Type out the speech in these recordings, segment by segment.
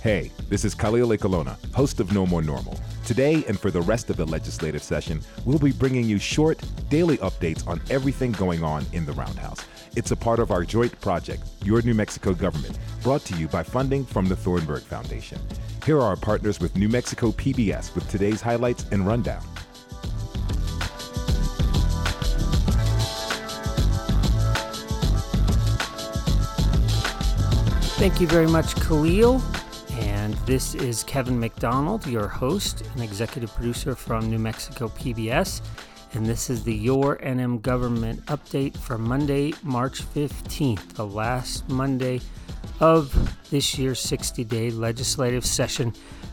Hey, this is Khalil Ekulona, host of No More Normal. Today and for the rest of the legislative session, we'll be bringing you short, daily updates on everything going on in the Roundhouse. It's a part of our joint project, Your New Mexico Government, brought to you by funding from the Thornburg Foundation. Here are our partners with New Mexico PBS with today's highlights and rundown. Thank you very much, Khalil. This is Kevin McDonald, your host and executive producer from New Mexico PBS. And this is the Your NM Government update for Monday, March 15th, the last Monday of this year's 60 day legislative session.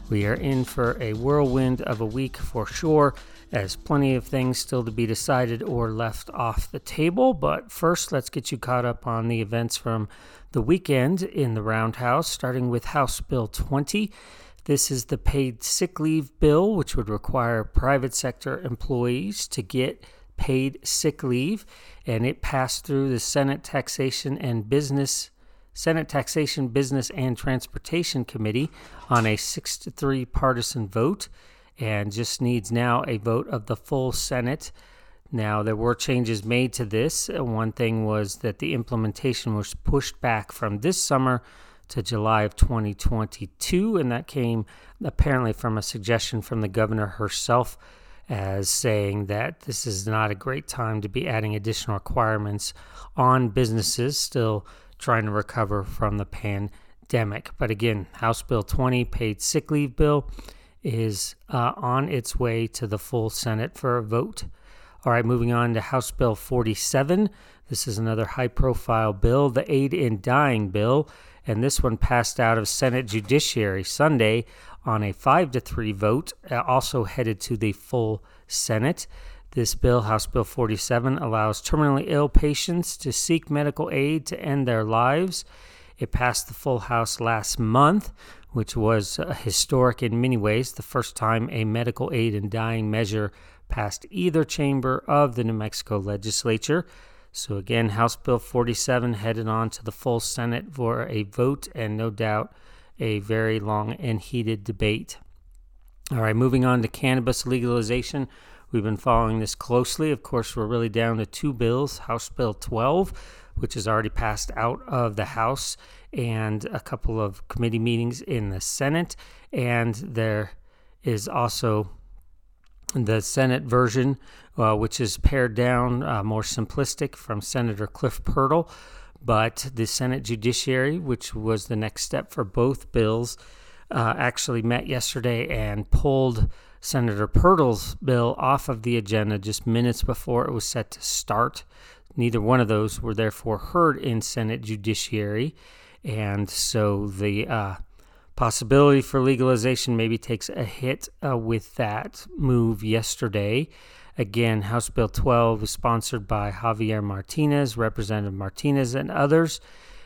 We are in for a whirlwind of a week for sure, as plenty of things still to be decided or left off the table. But first, let's get you caught up on the events from the weekend in the Roundhouse, starting with House Bill 20. This is the paid sick leave bill, which would require private sector employees to get paid sick leave, and it passed through the Senate Taxation and Business Senate Taxation, Business and Transportation Committee on a 6 to 3 partisan vote and just needs now a vote of the full Senate now, there were changes made to this. One thing was that the implementation was pushed back from this summer to July of 2022, and that came apparently from a suggestion from the governor herself as saying that this is not a great time to be adding additional requirements on businesses still trying to recover from the pandemic. But again, House Bill 20, paid sick leave bill, is uh, on its way to the full Senate for a vote. All right, moving on to House Bill 47. This is another high profile bill, the Aid in Dying bill, and this one passed out of Senate Judiciary Sunday on a 5 to 3 vote, uh, also headed to the full Senate. This bill, House Bill 47, allows terminally ill patients to seek medical aid to end their lives. It passed the full House last month, which was uh, historic in many ways, the first time a medical aid in dying measure passed either chamber of the New Mexico legislature. So, again, House Bill 47 headed on to the full Senate for a vote and no doubt a very long and heated debate. All right, moving on to cannabis legalization. We've been following this closely. Of course, we're really down to two bills House Bill 12, which has already passed out of the House, and a couple of committee meetings in the Senate. And there is also the Senate version, uh, which is pared down, uh, more simplistic from Senator Cliff Pirtle. But the Senate Judiciary, which was the next step for both bills, uh, actually met yesterday and pulled Senator Pirtle's bill off of the agenda just minutes before it was set to start. Neither one of those were therefore heard in Senate Judiciary. And so the uh, possibility for legalization maybe takes a hit uh, with that move yesterday. Again, House Bill 12 is sponsored by Javier Martinez, Representative Martinez, and others.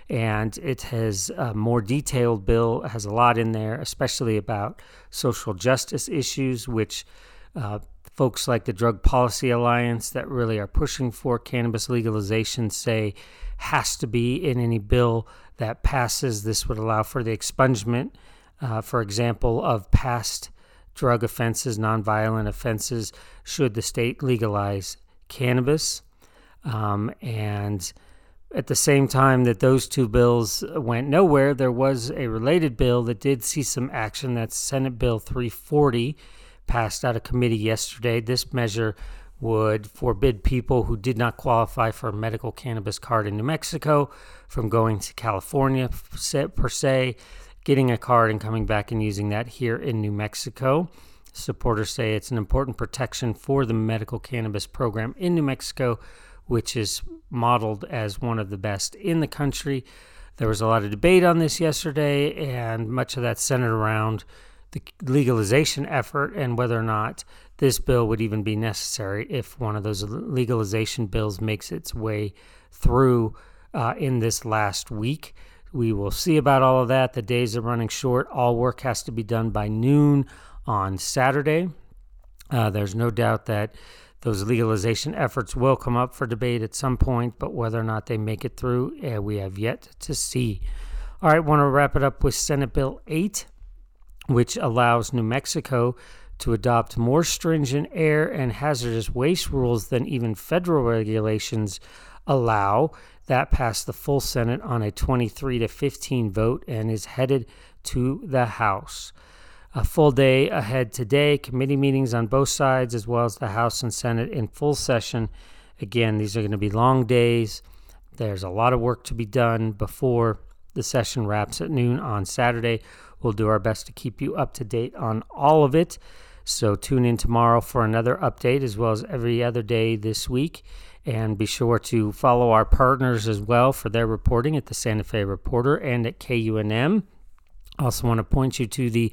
And it has a more detailed bill, has a lot in there, especially about social justice issues, which uh, folks like the Drug Policy Alliance that really are pushing for cannabis legalization say has to be in any bill that passes. This would allow for the expungement, uh, for example, of past drug offenses, nonviolent offenses, should the state legalize cannabis. Um, and at the same time that those two bills went nowhere, there was a related bill that did see some action. That's Senate Bill 340, passed out of committee yesterday. This measure would forbid people who did not qualify for a medical cannabis card in New Mexico from going to California per se, getting a card and coming back and using that here in New Mexico. Supporters say it's an important protection for the medical cannabis program in New Mexico, which is modeled as one of the best in the country. There was a lot of debate on this yesterday, and much of that centered around the legalization effort and whether or not this bill would even be necessary if one of those legalization bills makes its way through uh, in this last week. We will see about all of that. The days are running short. All work has to be done by noon on Saturday. Uh, there's no doubt that those legalization efforts will come up for debate at some point, but whether or not they make it through, uh, we have yet to see. All right, want to wrap it up with Senate Bill 8, which allows New Mexico to adopt more stringent air and hazardous waste rules than even federal regulations allow. That passed the full Senate on a 23 to 15 vote and is headed to the House. A full day ahead today, committee meetings on both sides, as well as the House and Senate in full session. Again, these are going to be long days. There's a lot of work to be done before the session wraps at noon on Saturday. We'll do our best to keep you up to date on all of it. So tune in tomorrow for another update, as well as every other day this week. And be sure to follow our partners as well for their reporting at the Santa Fe Reporter and at KUNM. I also, want to point you to the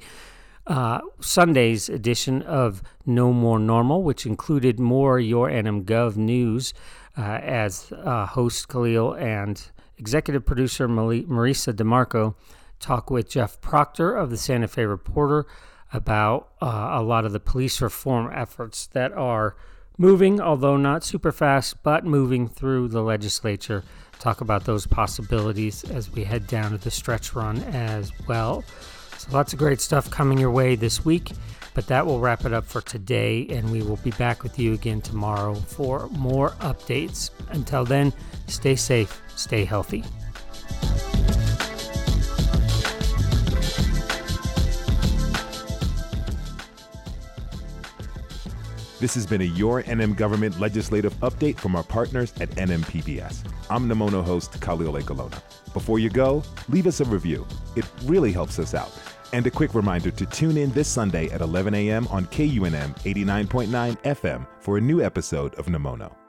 uh, Sunday's edition of No More Normal, which included more Your NM Gov news uh, as uh, host Khalil and executive producer Marisa DeMarco talk with Jeff Proctor of the Santa Fe Reporter about uh, a lot of the police reform efforts that are moving, although not super fast, but moving through the legislature. Talk about those possibilities as we head down to the stretch run as well. So, lots of great stuff coming your way this week, but that will wrap it up for today, and we will be back with you again tomorrow for more updates. Until then, stay safe, stay healthy. This has been a Your NM Government legislative update from our partners at NMPBS. I'm Nemono host Khalil Ekulona. Before you go, leave us a review. It really helps us out. And a quick reminder to tune in this Sunday at 11 a.m. on KUNM 89.9 FM for a new episode of Nemono.